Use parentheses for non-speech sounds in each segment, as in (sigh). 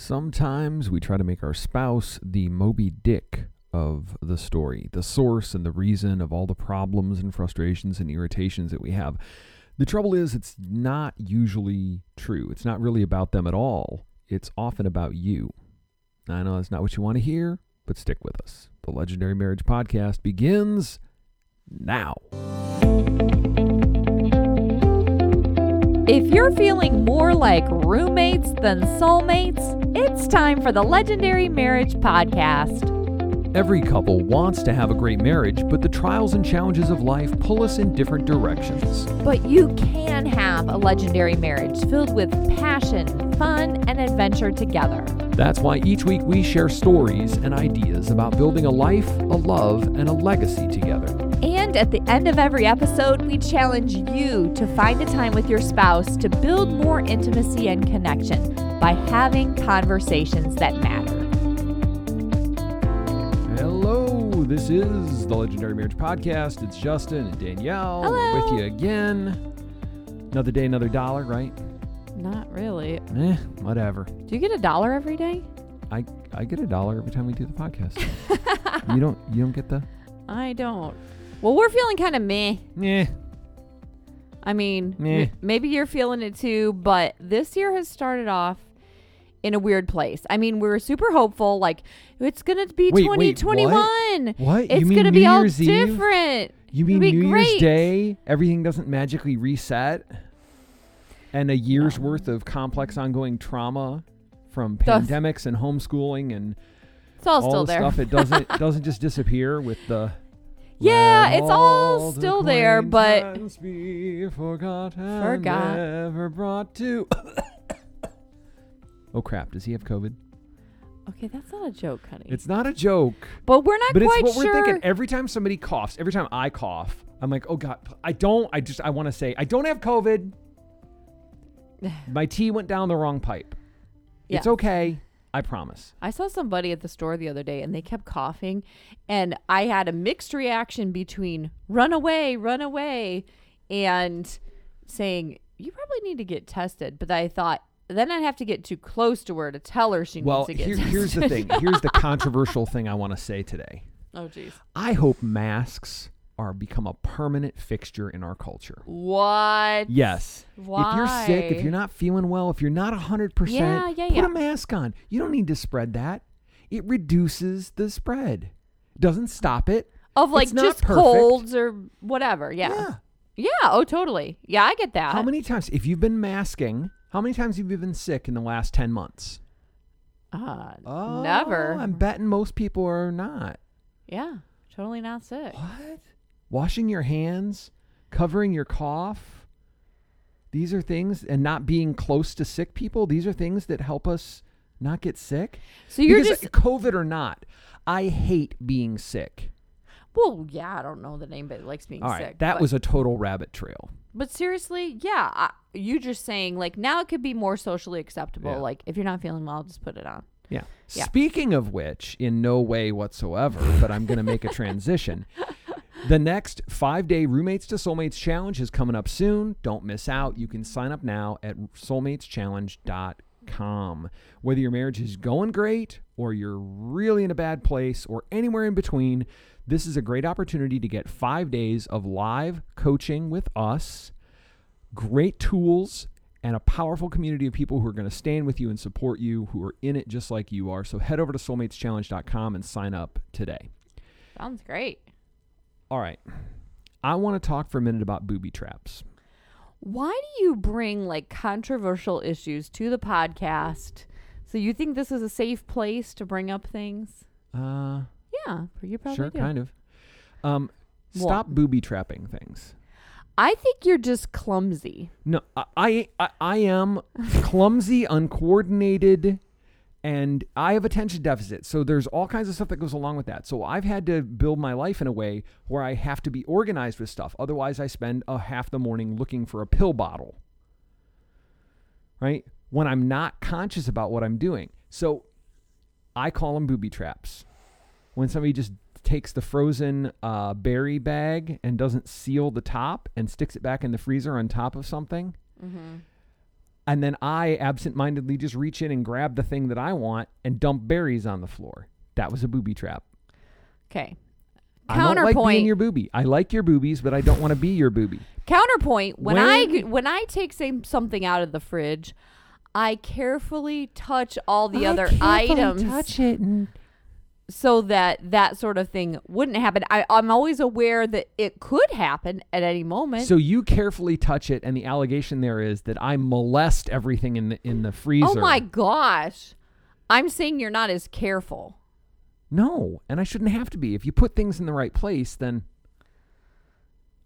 Sometimes we try to make our spouse the Moby Dick of the story, the source and the reason of all the problems and frustrations and irritations that we have. The trouble is, it's not usually true. It's not really about them at all. It's often about you. I know that's not what you want to hear, but stick with us. The Legendary Marriage Podcast begins now. If you're feeling more like roommates than soulmates, it's time for the Legendary Marriage Podcast. Every couple wants to have a great marriage, but the trials and challenges of life pull us in different directions. But you can have a legendary marriage filled with passion, fun, and adventure together. That's why each week we share stories and ideas about building a life, a love, and a legacy together. And at the end of every episode, we challenge you to find a time with your spouse to build more intimacy and connection by having conversations that matter. Hello, this is the Legendary Marriage Podcast. It's Justin and Danielle. We're Hello. with you again. Another day, another dollar, right? Not really. Eh, whatever. Do you get a dollar every day? I I get a dollar every time we do the podcast. (laughs) you don't you don't get the I don't. Well, we're feeling kind of meh. yeah. I mean, Meh. m- maybe you're feeling it too, but this year has started off in a weird place. I mean, we were super hopeful, like it's gonna be Wait, wait, 2021. What? It's mean gonna New be all Year's Eve? different. You It'll mean be New great. Year's Day? Everything doesn't magically reset, and a year's worth of complex ongoing trauma from Does- pandemics and homeschooling and It's all, all still the there. stuff. It doesn't it (laughs) doesn't just disappear with the. Yeah, it's all still there, but- forgotten, Forgot. never brought to. (coughs) oh crap! Does he have COVID? okay, that's not a joke, honey. It's not a joke. but we're not but quite it's what sure. we're thinking. Every time somebody coughs, every time I cough, I'm like, oh god, I don't. I just I want to say I don't have COVID. (sighs) My tea went down the wrong pipe. It's okay. I promise. I saw somebody at the store the other day and they kept coughing and I had a mixed reaction between run away, run away and saying you probably need to get tested, but I thought then I'd have to get too close to her to tell her she Well, needs to get here, tested. here's the thing. Here's the (laughs) controversial thing I want to say today. oh jeez. I hope masks are become a permanent fixture in our culture. What? Yes. Why? If you're sick, if you're not feeling well, if you're not 100%, Yeah, yeah, put yeah. a mask on. You don't need to spread that. It reduces the spread. Doesn't stop it. of like just perfect. colds or whatever. Yeah. Yeah. Yeah, oh totally. Yeah, I get that. How many times, if you've been masking, how many times have you been sick in the last 10 months? Uh, Oh, never. I'm betting most people are not. yeah, totally not sick. What? Washing your hands, covering your cough. These are things, and not being close to sick people, these are things that help us not get sick. So you're because uh, just COVID or not, I hate being sick. Well, yeah, I don't know that anybody likes being All right, sick. that but, was a total rabbit trail. But seriously, yeah, I, you just saying like now it could be more socially acceptable. Yeah. Like if you're not feeling well, just put it on. Yeah. Yeah. Speaking of which, in no way whatsoever, but I'm going to make a transition. (laughs) The next five day Roommates to Soulmates Challenge is coming up soon. Don't miss out. You can sign up now at soulmateschallenge.com. Whether your marriage is going great or you're really in a bad place or anywhere in between, this is a great opportunity to get five days of live coaching with us great tools and a powerful community of people who are going to stand with you and support you, who are in it just like you are. So head over to soulmateschallenge.com and sign up today. Sounds great. All right. I want to talk for a minute about booby traps. Why do you bring like controversial issues to the podcast? So you think this is a safe place to bring up things? Uh, Yeah, you probably sure, do. kind of. Um, stop booby trapping things. I think you're just clumsy. No, I, I, I am clumsy, uncoordinated, and I have attention deficit. So there's all kinds of stuff that goes along with that. So I've had to build my life in a way where I have to be organized with stuff. Otherwise, I spend a half the morning looking for a pill bottle. Right? When I'm not conscious about what I'm doing. So I call them booby traps. When somebody just takes the frozen uh, berry bag and doesn't seal the top and sticks it back in the freezer on top of something. Mm-hmm. And then I absentmindedly just reach in and grab the thing that I want and dump berries on the floor. That was a booby trap. Okay. I don't like being Counterpoint. your booby. I like your boobies, but I don't want to be your booby. Counterpoint. When, I When- g- when I take something out of the fridge, I carefully touch all the other items Touch it and so that that sort of thing wouldn't happen. I, I'm always aware that it could happen at any moment. So you carefully touch it, and the allegation there is that I molest everything in the in the freezer. oh my gosh. I'm saying you're not as careful. No, and I shouldn't have to be. If you put things in the right place, then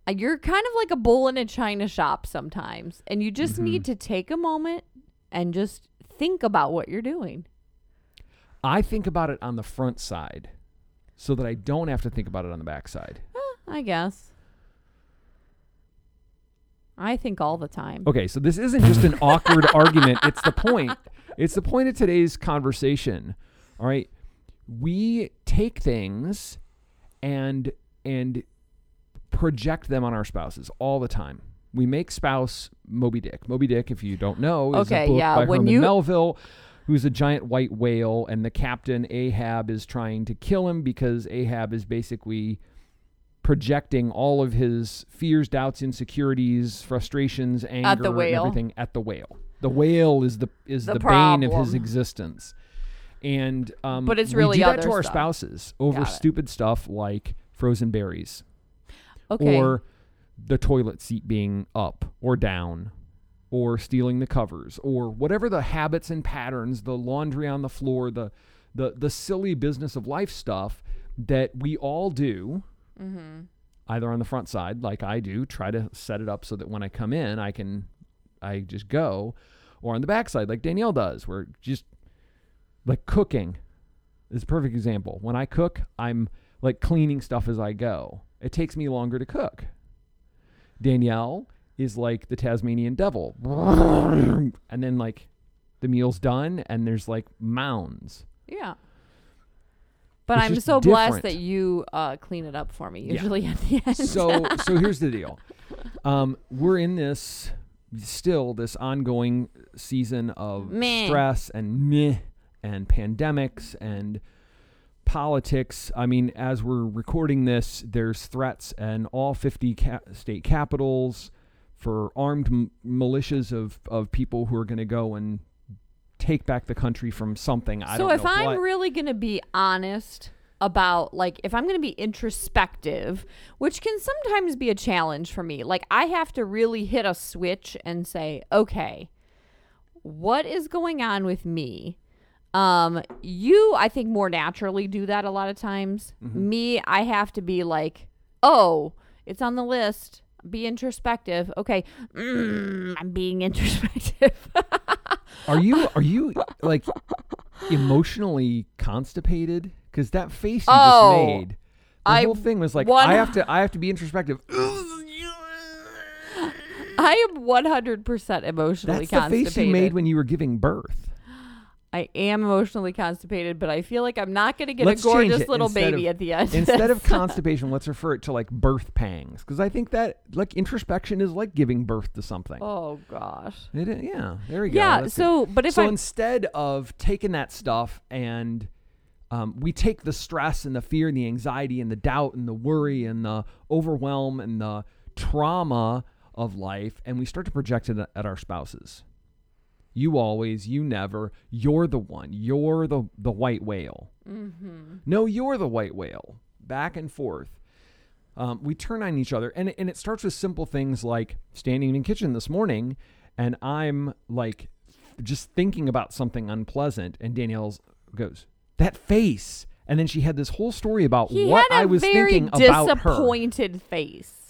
Uh, You're kind of like a bull in a china shop sometimes, and you just Mm-hmm. need to take a moment and just think about what you're doing. I think about it on the front side, so that I don't have to think about it on the back side. Eh, I guess. I think all the time. Okay, so this isn't just an awkward (laughs) argument. It's the point. It's the point of today's conversation. All right. We take things and and project them on our spouses all the time. We make spouse Moby Dick. Moby Dick, if you don't know, is Okay, a book yeah, by when Herman you- Melville, who's a giant white whale, and the captain Ahab is trying to kill him because Ahab is basically projecting all of his fears, doubts, insecurities, frustrations, anger, and everything at the whale. The whale is the is The the, bane of his existence. And um, But it's we really do that to our stuff. spouses over stupid stuff like frozen berries Okay. or the toilet seat being up or down or stealing the covers or whatever the habits and patterns the laundry on the floor the the the silly business of life stuff that we all do mm-hmm. either on the front side like I do try to set it up so that when I come in I can I just go or on the back side like Danielle does where just like cooking is a perfect example. When I cook I'm like cleaning stuff as I go. It takes me longer to cook. Danielle is like the Tasmanian devil and then like the meal's done and there's like mounds Yeah. But It's I'm just so blessed different. that you uh, clean it up for me. Usually at the end. so so here's the deal um we're in this still this ongoing season of Meh. stress and meh and pandemics and politics i mean as we're recording this there's threats in all 50 ca- state capitals for armed m- militias of of people who are going to go and take back the country from something i so if I'm what. really going to be honest about like if I'm going to be introspective, which can sometimes be a challenge for me. Like I have to really hit a switch and say, "Okay, what is going on with me?" Um you I think more naturally do that a lot of times. Mm-hmm. Me, I have to be like, "Oh, it's on the list." Be introspective. Okay, mm, I'm being (laughs) introspective. Are you are you like emotionally constipated? Because that face you Oh, just made, the I whole thing was like one- I have to I have to be introspective. (laughs) I am 100% emotionally constipated. That's the face you made when you were giving birth. I am emotionally constipated, but I feel like I'm not going to get Let's a gorgeous little Instead baby of- at the end. Instead of (laughs) constipation, let's refer it to like birth pangs, because I think that like introspection is like giving birth to something. oh gosh. It yeah, there we go. Yeah. That's good. So, but if so I'm instead of taking that stuff and um, we take the stress and the fear and the anxiety and the doubt and the worry and the overwhelm and the trauma of life and we start to project it at our spouses. You always, you never, you're the one. You're the the white whale. Mhm. No, you're the white whale. Back and forth. Um, we turn on each other, and and it starts with simple things like standing in the kitchen this morning, and I'm like just thinking about something unpleasant, and Danielle's goes that face, and then she had this whole story about he what I was thinking about her. disappointed face.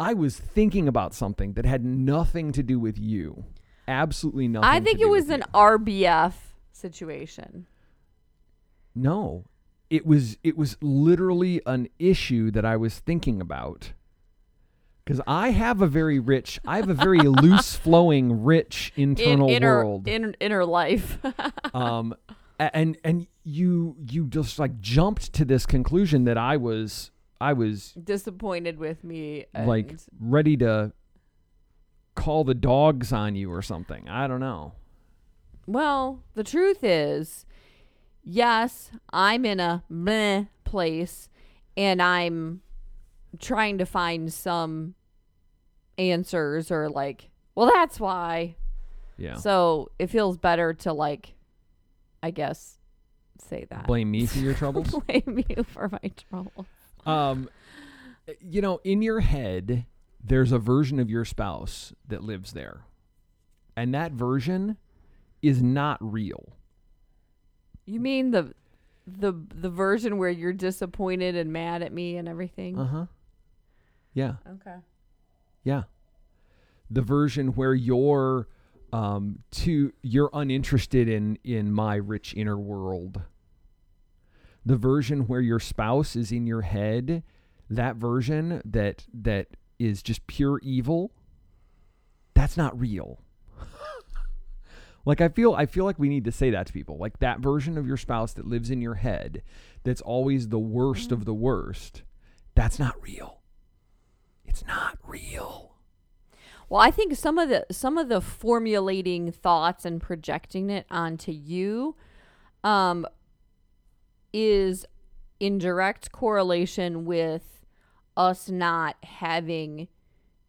I was thinking about something that had nothing to do with you. Absolutely nothing. I think it was an. RBF situation. No. It was it was literally an issue that I was thinking about. Cuz I have a very rich, I have a very (laughs) loose flowing rich In internal inner, world. in inner life. (laughs) um and and you you just like jumped to this conclusion that I was I was disappointed with me. Like ready to call the dogs on you or something. I don't know. Well, the truth is, yes, I'm in a meh place and I'm trying to find some answers or like, well, that's why. Yeah. So it feels better to like, I guess, say that. Blame me for your (laughs) troubles. Blame you for my trouble. Um, you know, in your head, there's a version of your spouse that lives there, and that version is not real. You mean the the the version where you're disappointed and mad at me and everything? Uh huh. Yeah, Okay. yeah. The version where you're um to you're uninterested in in my rich inner world. The version where your spouse is in your head, that version that that is just pure evil. That's not real. (laughs) like I feel I feel like we need to say that to people. Like that version of your spouse that lives in your head that's always the worst of the worst. That's not real. It's not real. Well, I think some of the some of the formulating thoughts and projecting it onto you um is in direct correlation with us not having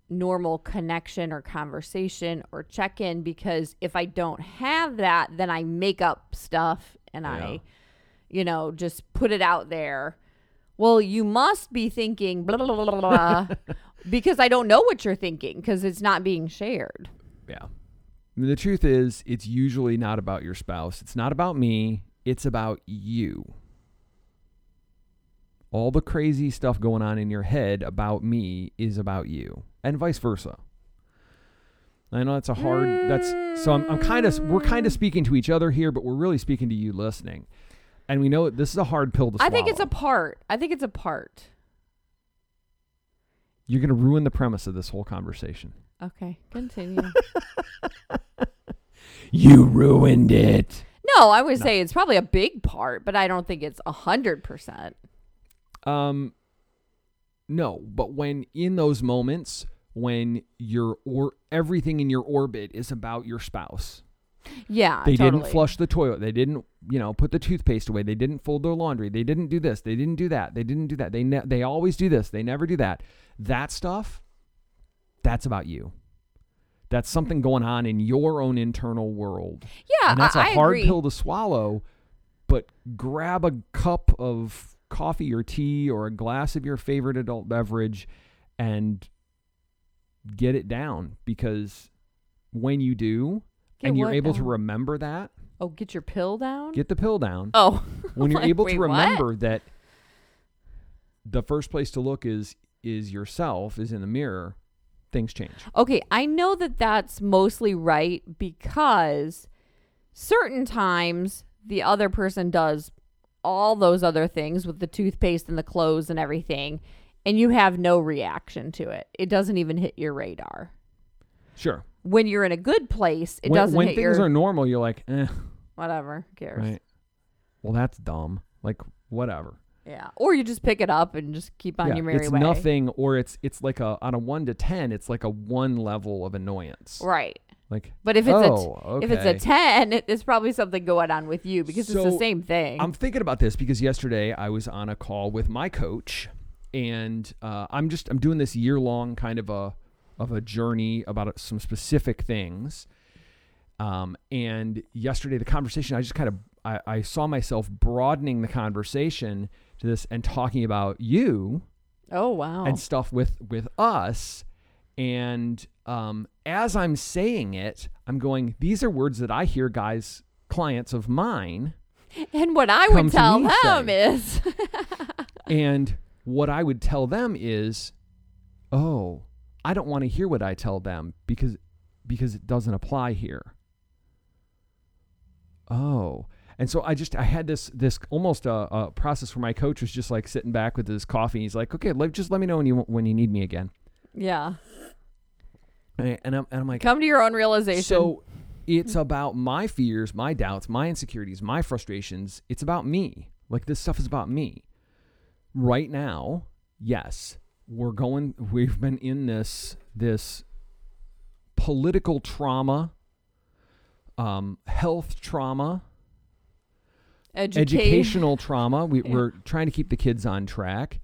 normal connection or conversation or check in because if I don't have that, then I make up stuff and Yeah. I, you know, just put it out there. Well, you must be thinking blah, blah, blah, blah, blah, (laughs) because I don't know what you're thinking because it's not being shared. Yeah. I mean, the truth is, it's usually not about your spouse. It's not about me. It's about you. All the crazy stuff going on in your head about me is about you, and vice versa. I know that's a hard. That's so. I'm, I'm kind of. We're kind of speaking to each other here, but we're really speaking to you listening, and we know this is a hard pill to swallow. I think it's a part. I think it's a part. You're going to ruin the premise of this whole conversation. Okay, continue. (laughs) You ruined it. no, I would say it's probably a big part, but I don't think it's a hundred percent. Um, no, but when in those moments when your or everything in your orbit is about your spouse, Yeah, they totally. didn't flush the toilet, they didn't, you know, put the toothpaste away, they didn't fold their laundry, they didn't do this, they didn't do that, they didn't do that, they ne- they always do this, they never do that. That stuff, that's about you. That's something going on in your own internal world. Yeah, and that's a I, hard agree. pill to swallow. But grab a cup of coffee or tea or a glass of your favorite adult beverage and get it down because when you do Get and you're what able to remember that, Oh, get your pill down. get the pill down. oh, (laughs) when you're like, able wait, to what? remember that the first place to look is is yourself, is in the mirror, things change. Okay, I know that that's mostly right because certain times the other person does all those other things with the toothpaste and the clothes and everything, and you have no reaction to it. It doesn't even hit your radar. Sure. When you're in a good place, it when doesn't when hit things your are normal, you're like, eh, whatever. Who cares? right. Well, that's dumb. Like, whatever. Yeah. Or you just pick it up and just keep on yeah, your merry it's way. nothing, or it's it's like a on a one to ten, it's like a one level of annoyance. Right. Like, But if it's a oh, okay. if it's a ten, it, there's probably something going on with you because it's the same thing. I'm thinking about this because yesterday I was on a call with my coach, and uh, I'm just I'm doing this year long kind of a of a journey about some specific things. Um, and yesterday the conversation I just kind of I, I saw myself broadening the conversation to this and talking about you oh wow. and stuff with with us and um, as i'm saying it i'm going these are words that i hear guys clients of mine And what I would tell them is, (laughs) and what i would tell them is oh i don't want to hear what i tell them because because it doesn't apply here. Oh. And so i just i had this this almost a, a process where my coach was just like sitting back with his coffee he's like okay let, just let me know when you when you need me again yeah, and, I'm, and i'm like come to your own realization. So it's about my fears, my doubts, my insecurities, my frustrations. It's about me. Like this stuff is about me. Right now, yes, we're going we've been in this this political trauma, um, health trauma, Education. educational trauma. We, (laughs) Yeah. We're trying to keep the kids on track.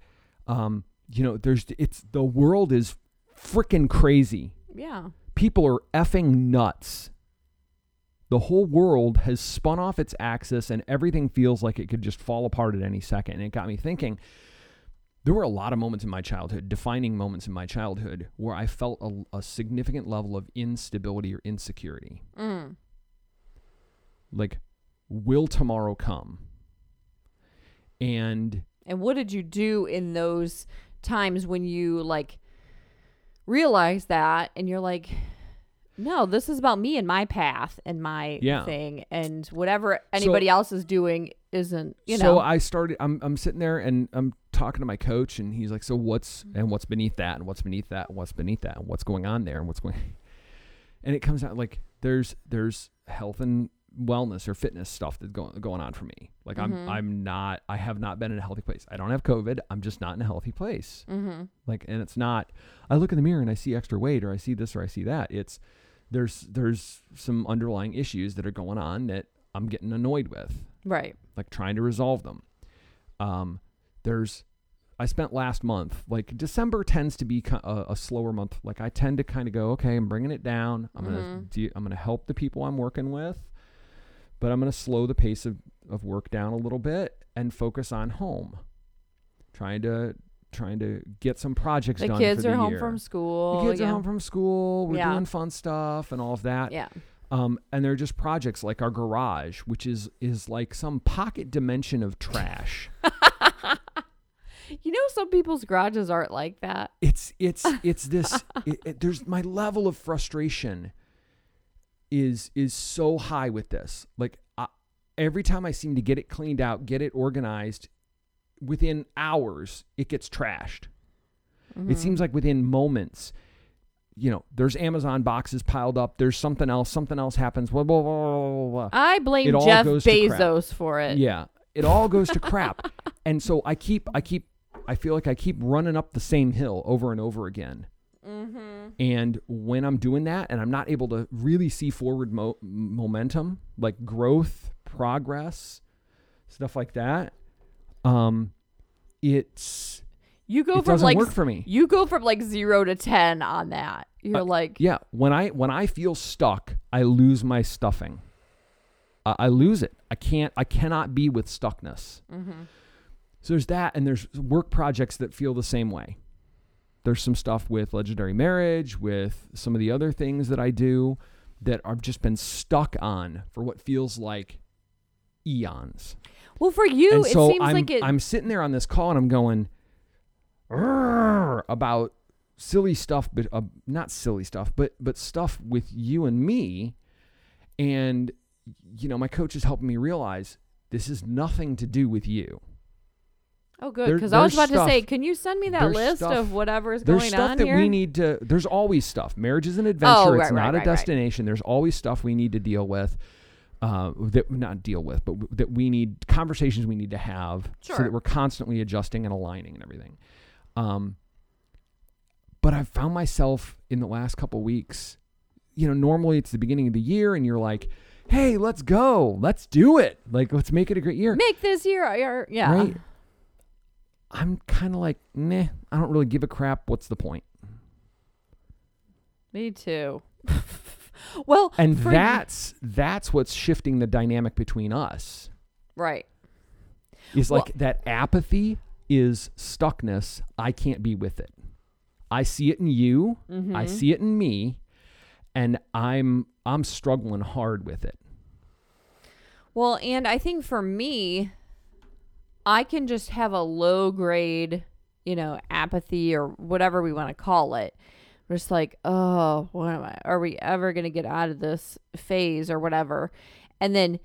Um, you know, there's it's the world is freaking crazy. Yeah. People are effing nuts. The whole world has spun off its axis and everything feels like it could just fall apart at any second. And it got me thinking there were a lot of moments in my childhood, defining moments in my childhood, where I felt a, a significant level of instability or insecurity. Mm. Like, will tomorrow come? And And what did you do in those times when you like realize that and you're like, no, this is about me and my path and my Yeah. thing, and whatever anybody else is doing isn't, you know so. I started. I'm I'm sitting there and I'm talking to my coach, and he's like, "So what's mm-hmm. and what's beneath that, and what's beneath that, and what's beneath that, and what's going on there, and what's going." (laughs) And it comes out like there's there's health and wellness or fitness stuff that's going going on for me. Like. I'm I'm not. I have not been in a healthy place. I don't have COVID. I'm just not in a healthy place. mm-hmm. Like, and it's not. I look in the mirror and I see extra weight, or I see this, or I see that. It's there's there's some underlying issues that are going on that I'm getting annoyed with Right. like trying to resolve them. Um, there's, I spent last month, like December tends to be a, a slower month. Like I tend to kind of go, okay, I'm bringing it down. I'm gonna, Mhm. de- I'm gonna help the people I'm working with, but I'm gonna slow the pace of, of work down a little bit and focus on home. Trying to, trying to get some projects done. The done. kids for are home year. from school. The kids yeah. are home from school. We're Yeah. doing fun stuff and all of that. Yeah. Um, and they're just projects like our garage, which is is like some pocket dimension of trash. (laughs) You know, some people's garages aren't like that. it's it's it's this. (laughs) it, it- there's my level of frustration is is so high with this. Like I, every time I seem to get it cleaned out, get it organized, within hours it gets trashed. Mm-hmm. It seems like within moments, you know, there's Amazon boxes piled up. There's something else. Something else happens. Blah blah blah blah. blah. I blame It Jeff goes to crap. Bezos for it. Yeah, it all goes to crap. (laughs) And so I keep, I keep, I feel like I keep running up the same hill over and over again. And when I'm doing that, and I'm not able to really see forward mo- momentum, like growth, progress, stuff like that, um, it's You go it from doesn't like work for me. you go from like zero to ten on that. You're Uh, like, Yeah, when I when I feel stuck, I lose my stuffing. I I lose it. I can't. I cannot be with stuckness. mm-hmm. So there's that, and there's work projects that feel the same way. There's some stuff with legendary marriage, with some of the other things that I do that I've just been stuck on for what feels like eons. well, for you, and it so seems I'm, like it. I'm sitting there on this call and I'm going about silly stuff, but uh, not silly stuff, but but stuff with you and me. And you know, my coach is helping me realize this is nothing to do with you. Oh, good, because I was about to say, can you send me that list stuff- of whatever's There's going on? There's stuff on that here? we need to. There's always stuff. Marriage is an adventure. Oh, it's right, right, not right, a right. destination. There's always stuff we need to deal with. Uh, that not deal with, but w- that we need conversations we need to have so that we're constantly adjusting and aligning and everything. Um, but I've found myself in the last couple weeks. You know, normally it's the beginning of the year, and you're like, "Hey, let's go, let's do it, like let's make it a great year." Make this year, your, yeah. Right? I'm kind of like, nah, I don't really give a crap. What's the point? Me too. (laughs) well, and for- that's that's what's shifting the dynamic between us right. is Well- like that apathy is stuckness i can't be with it i see it in you Mm-hmm. i see it in me and i'm i'm struggling hard with it Well, and I think for me, I can just have a low grade, you know, apathy or whatever we want to call it. Just like, oh, what am I? Are we ever going to get out of this phase or whatever? And then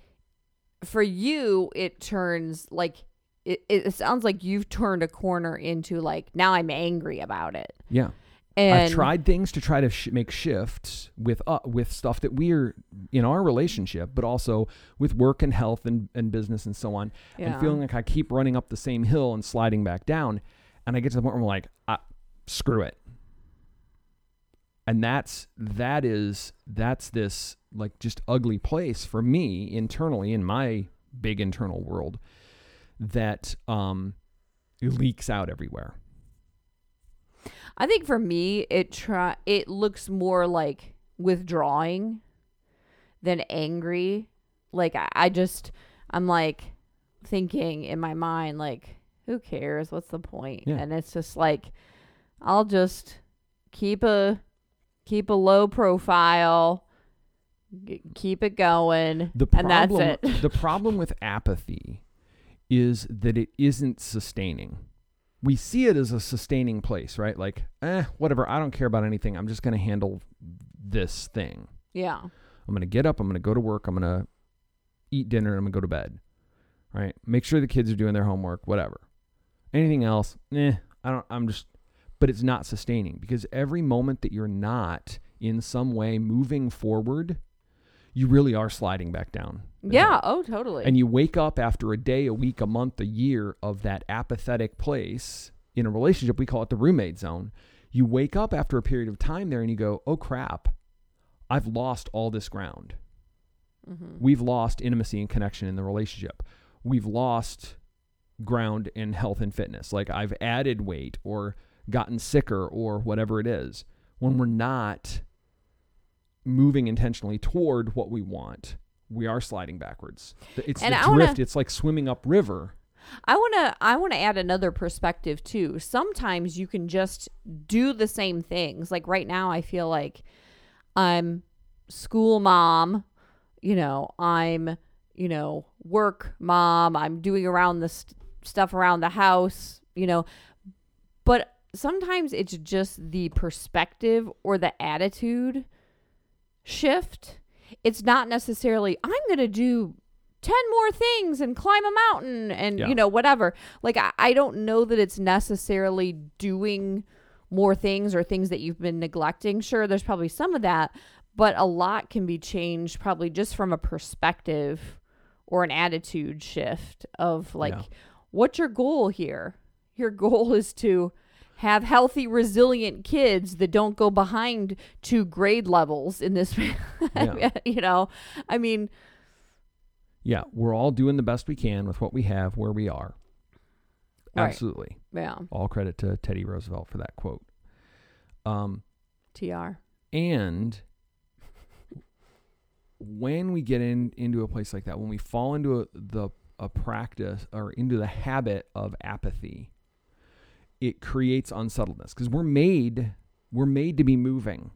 for you, it turns like, it, it sounds like you've turned a corner into like, now I'm angry about it. yeah And i've tried things to try to sh- make shifts with uh, with stuff that we're in our relationship but also with work and health and, and business and so on yeah. and feeling like I keep running up the same hill and sliding back down. And I get to the point where I'm like, ah, screw it. and that's that is that's this like just ugly place for me internally in my big internal world that um leaks out everywhere I think for me, it try it looks more like withdrawing than angry. Like I, I just, I'm like thinking in my mind, like, who cares? What's the point? Yeah. And it's just like, I'll just keep a keep a low profile, g- keep it going, the and that's it. (laughs) the problem with apathy is that it isn't sustaining we see it as a sustaining place right like eh whatever i don't care about anything i'm just going to handle this thing yeah, I'm going to get up. I'm going to go to work. I'm going to eat dinner. I'm going to go to bed. Right? Make sure the kids are doing their homework, whatever. Anything else, eh, I don't, I'm just, but it's not sustaining because every moment that you're not in some way moving forward, you really are sliding back down. yeah. Oh, totally. And you wake up after a day, a week, a month, a year of that apathetic place in a relationship. We call it the roommate zone. You wake up after a period of time there and you go, oh crap, I've lost all this ground. Mm-hmm. We've lost intimacy and connection in the relationship. We've lost ground in health and fitness. Like I've added weight or gotten sicker or whatever it is. When we're not moving intentionally toward what we want, we are sliding backwards. It's And the I wanna- drift. It's like swimming upriver. I want to I want to add another perspective too. Sometimes you can just do the same things. Like right now I feel like I'm school mom, you know, I'm, you know, work mom, I'm doing around the st- stuff around the house, you know. But sometimes it's just the perspective or the attitude shift. It's not necessarily I'm going to do 10 more things and climb a mountain and Yeah. you know whatever like I, I don't know that it's necessarily doing more things or things that you've been neglecting sure there's probably some of that but a lot can be changed probably just from a perspective or an attitude shift of like Yeah. what's your goal here your goal is to have healthy resilient kids that don't go behind two grade levels in this (laughs) Yeah. (laughs) you know i mean Yeah, we're all doing the best we can with what we have where we are. Right. Absolutely. yeah All credit to Teddy Roosevelt for that quote. Um, tr and when we get in into a place like that, when we fall into a, the a practice or into the habit of apathy, it creates unsettledness because we're made we're made to be moving,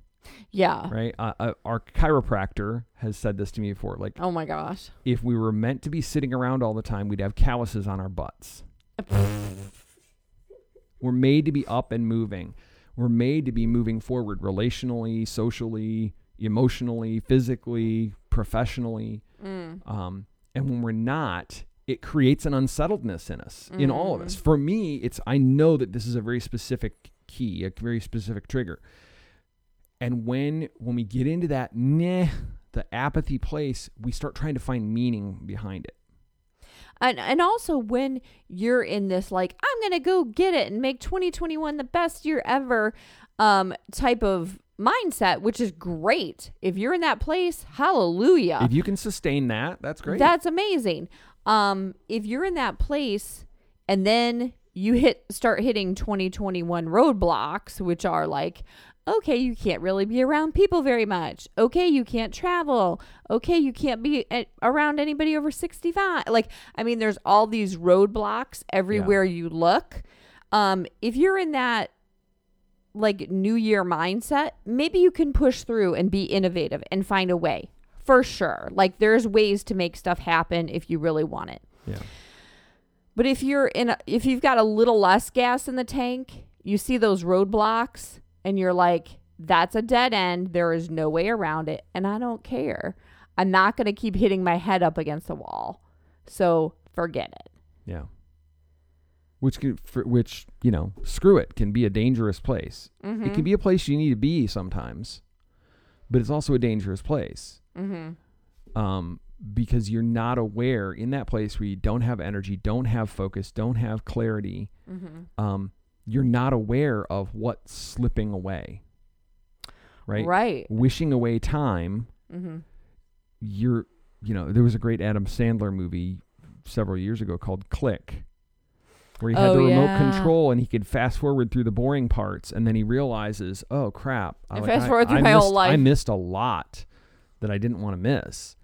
yeah right? Uh, uh, our chiropractor has said this to me before. Like, oh my gosh if we were meant to be sitting around all the time, we'd have calluses on our butts. (laughs) We're made to be up and moving. We're made to be moving forward relationally, socially, emotionally, physically, professionally. Mm. Um, and when we're not, it creates an unsettledness in us, in all of us. For me, it's I know that this is a very specific key, a very specific trigger. And when when we get into that nah, the apathy place, we start trying to find meaning behind it. and and also when you're in this like i'm gonna go get it and make 2021 the best year ever um type of mindset which is great if you're in that place hallelujah If you can sustain that, that's great. That's amazing. Um, if you're in that place and then you hit start hitting 2021 roadblocks, which are like, okay, you can't really be around people very much. Okay, you can't travel. Okay, you can't be at, around anybody over 65. Like, I mean, there's all these roadblocks everywhere you look. Um, if you're in that like new year mindset, maybe you can push through and be innovative and find a way for sure. Like there's ways to make stuff happen if you really want it. yeah. But if you're in a, if you've got a little less gas in the tank, you see those roadblocks and you're like that's a dead end. There is no way around it and I don't care. I'm not going to keep hitting my head up against the wall. So forget it. Yeah. Which can, for, which you know, screw it, can be a dangerous place. Mm-hmm. It can be a place you need to be sometimes, but it's also a dangerous place. Mm-hmm. Um, because you're not aware in that place where you don't have energy, don't have focus, don't have clarity. Mm-hmm. Um, you're not aware of what's slipping away. right? Right. Wishing away time. Mm-hmm. You're, you know, there was a great Adam Sandler movie several years ago called Click, where he had Oh, the remote yeah. control and he could fast forward through the boring parts, and then he realizes, oh crap, I, I like, fast I- forward through I my whole missed- I missed a lot that I didn't want to miss.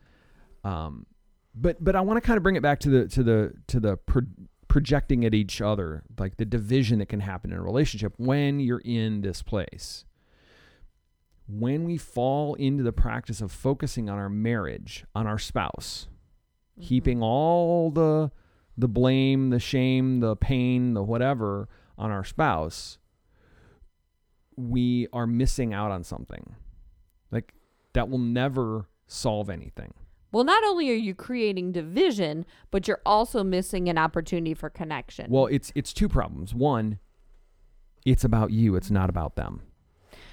Um, but but I want to kind of bring it back to the to the to the pro- projecting at each other, like the division that can happen in a relationship when you're in this place. When we fall into the practice of focusing on our marriage, on our spouse, Mm-hmm. heaping all the the blame, the shame, the pain, the whatever on our spouse, we are missing out on something. Like that will never solve anything. Well, not only are you creating division, but you're also missing an opportunity for connection. Well, it's it's two problems. One, it's about you, it's not about them.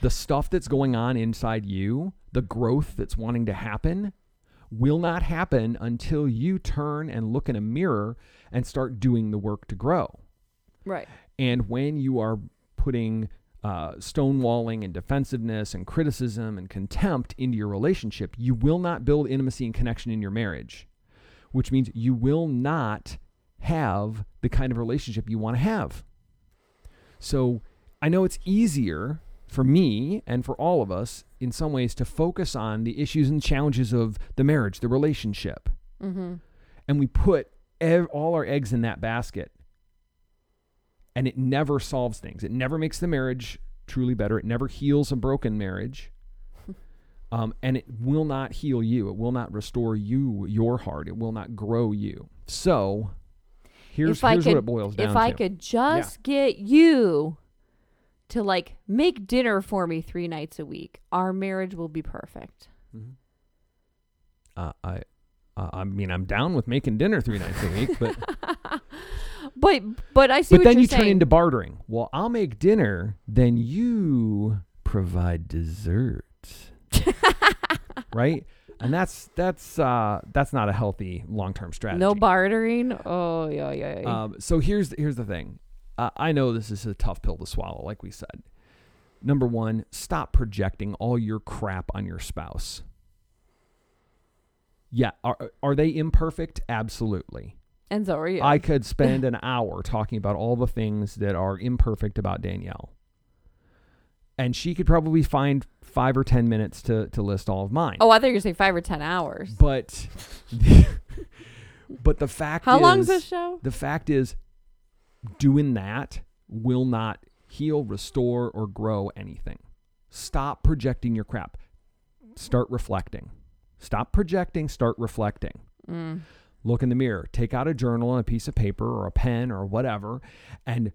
The stuff that's going on inside you, the growth that's wanting to happen, will not happen until you turn and look in a mirror and start doing the work to grow. right. And when you are putting uh, stonewalling and defensiveness and criticism and contempt into your relationship, you will not build intimacy and connection in your marriage, which means you will not have the kind of relationship you want to have. So I know it's easier for me and for all of us in some ways to focus on the issues and challenges of the marriage, the relationship Mm-hmm. and we put ev- all our eggs in that basket and it never solves things. It never makes the marriage truly better. It never heals a broken marriage. (laughs) Um, and it will not heal you. It will not restore you your heart. It will not grow you. So here's, if I here's could, what it boils down to. if I to. could just get you to like make dinner for me three nights a week, our marriage will be perfect. Mhm. uh, I, uh, I mean, I'm down with making dinner three nights a week, but (laughs) But but I see but then you saying. turn into bartering. Well, I'll make dinner, then you provide dessert. (laughs) right? And that's that's uh that's not a healthy long-term strategy. no bartering. Oh yeah yeah. yeah. Um, so here's here's the thing. Uh, I know this is a tough pill to swallow, like we said. Number one, stop projecting all your crap on your spouse. Yeah, are are they imperfect? Absolutely. And so are you. I could spend an (laughs) hour talking about all the things that are imperfect about Danielle. And she could probably find five or 10 minutes to, to list all of mine. oh, I thought you were saying five or ten hours. But, (laughs) but the fact How is, long's this show? the fact is, doing that will not heal, restore, or grow anything. Stop projecting your crap. Start reflecting. Stop projecting, start reflecting Mm. Look in the mirror, take out a journal and a piece of paper or a pen or whatever, and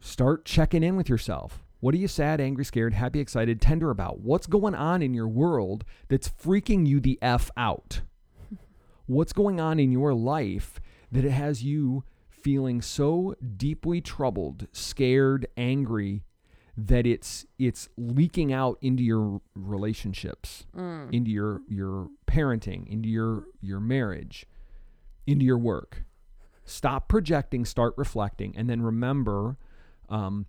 start checking in with yourself. What are you sad, angry, scared, happy, excited, tender about? What's going on in your world that's freaking you the F out? What's going on in your life that it has you feeling so deeply troubled, scared, angry that it's it's leaking out into your relationships, Mm. into your your parenting, into your your marriage, into your work. Stop projecting, start reflecting, and then remember um,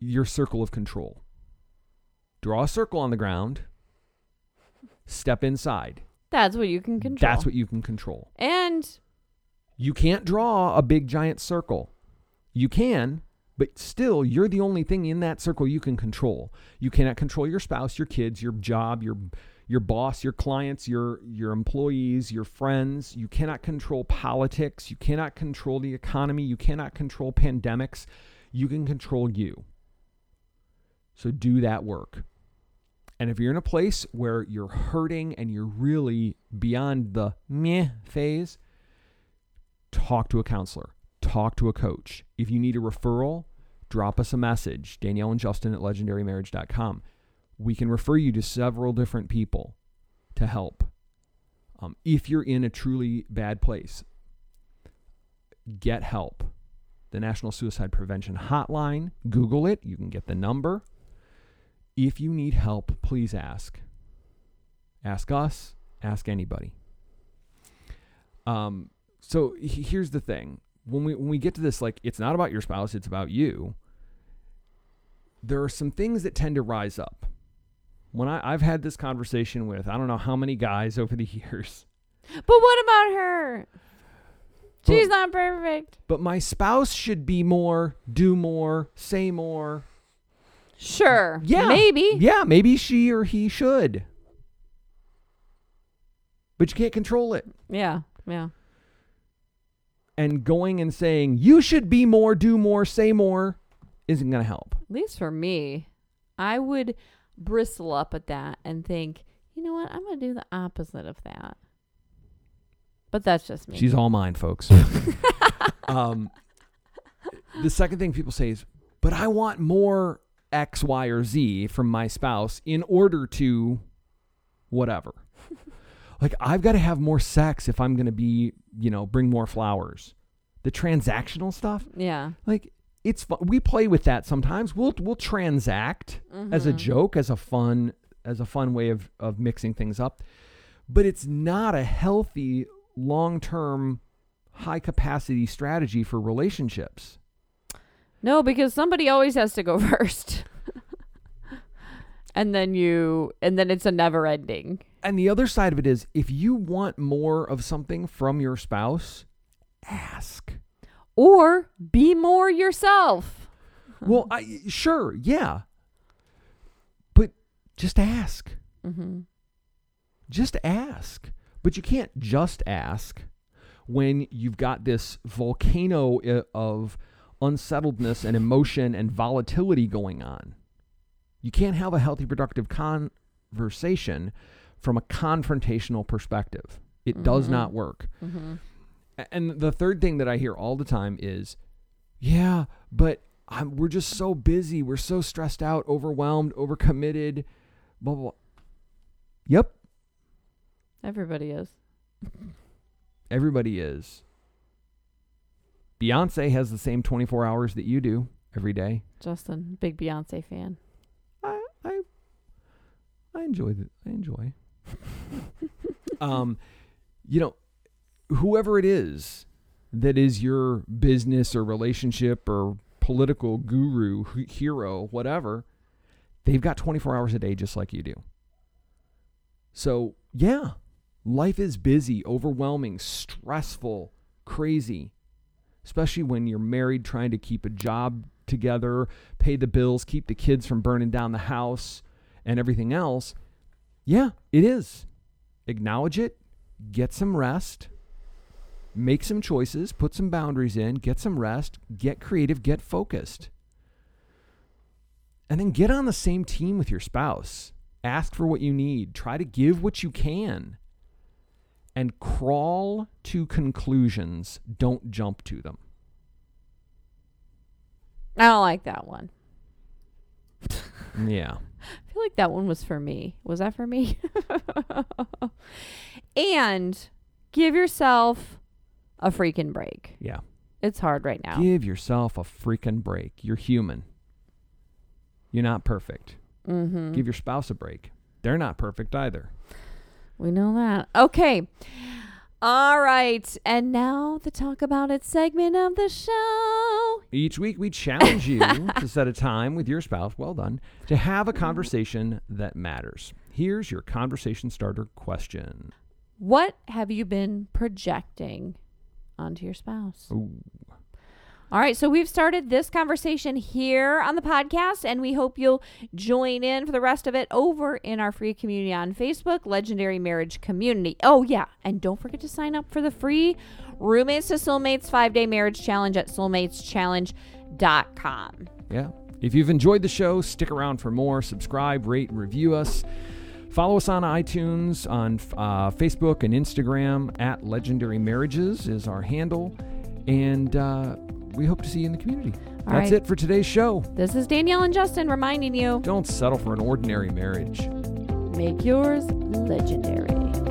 your circle of control. Draw a circle on the ground. Step inside. That's what you can control. That's what you can control. And You can't draw a big giant circle. You can, but still, you're the only thing in that circle you can control. You cannot control your spouse, your kids, your job, your your boss, your clients, your your employees, your friends. You cannot control politics. You cannot control the economy. You cannot control pandemics. You can control you. So do that work. And if you're in a place where you're hurting and you're really beyond the meh phase, talk to a counselor, talk to a coach. If you need a referral, drop us a message, Danielle and Justin at legendarymarriage.com. We can refer you to several different people to help. Um, if you're in a truly bad place, get help. The National Suicide Prevention Hotline, Google it, you can get the number. If you need help, please ask. Ask us, ask anybody. Um, so he- here's the thing when we when we get to this like it's not about your spouse it's about you there are some things that tend to rise up when I, I've had this conversation with I don't know how many guys (laughs) over the years, But what about her? But- She's not perfect. but my spouse should be more, do more, say more. Sure. Yeah. Maybe. Yeah, maybe she or he should. But you can't control it. Yeah. Yeah. And going and saying, you should be more, do more, say more, isn't going to help. At least for me, I would bristle up at that and think, you know what? I'm going to do the opposite of that. But that's just me. She's all mine, folks. (laughs) um, the second thing people say is, but I want more X, Y, or Z from my spouse in order to whatever. (laughs) like, I've got to have more sex if I'm going to be, you know, bring more flowers. The transactional stuff, yeah. like, it's fun. We play with that sometimes. We'll we'll transact as a Mhm. joke, as a fun as a fun way of of mixing things up. But it's not a healthy long-term high capacity strategy for relationships. No, because somebody always has to go (laughs) first. and then you, and then it's a never ending. And the other side of it is if you want more of something from your spouse, ask. Or be more yourself. Well, I sure, yeah. But just ask. Mm-hmm. just ask. But you can't just ask when you've got this volcano of unsettledness and emotion and volatility going on. You can't have a healthy, productive conversation from a confrontational perspective. It does Mhm. not work. Mm-hmm. And the third thing that I hear all the time is, yeah, but I'm, we're just so busy. We're so stressed out, overwhelmed, overcommitted, blah, blah, blah. Yep, Everybody is. Everybody is. Beyonce has the same 24 hours that you do every day. Justin, big Beyonce fan. I I I enjoy the I enjoy. (laughs) um you know whoever it is that is your business or relationship or political guru, hero, whatever, they've got 24 hours a day just like you do. So, yeah, life is busy, overwhelming, stressful, crazy, especially when you're married trying to keep a job together, pay the bills, keep the kids from burning down the house, and everything else. Yeah, it is. Acknowledge it, get some rest, make some choices, put some boundaries in, get some rest, get creative, get focused. And then get on the same team with your spouse. Ask for what you need, try to give what you can, and crawl to conclusions. Don't jump to them. I don't like that one. Yeah. (laughs) I feel like that one was for me. Was that for me? (laughs) and give yourself a freaking break. Yeah. It's hard right now. Give yourself a freaking break. You're human. You're not perfect. mm-hmm. Give your spouse a break. They're not perfect either. We know that. Okay. All right. And now the talk about it segment of the show. Each week, we challenge you (laughs) to set a time with your spouse, well done, to have a conversation that matters. Here's your conversation starter question. What have you been projecting onto your spouse? Ooh. All right, so we've started this conversation here on the podcast, and we hope you'll join in for the rest of it over in our free community on Facebook, Legendary Marriage Community. Oh, yeah, and don't forget to sign up for the free Roommates to Soulmates five day marriage challenge at soulmateschallenge.com. Yeah. If you've enjoyed the show, stick around for more. Subscribe, rate, and review us. Follow us on iTunes, on uh, Facebook, and Instagram. At Legendary Marriages is our handle. And uh, we hope to see you in the community. All That's right. it for today's show. This is Danielle and Justin reminding you Don't settle for an ordinary marriage. make yours legendary.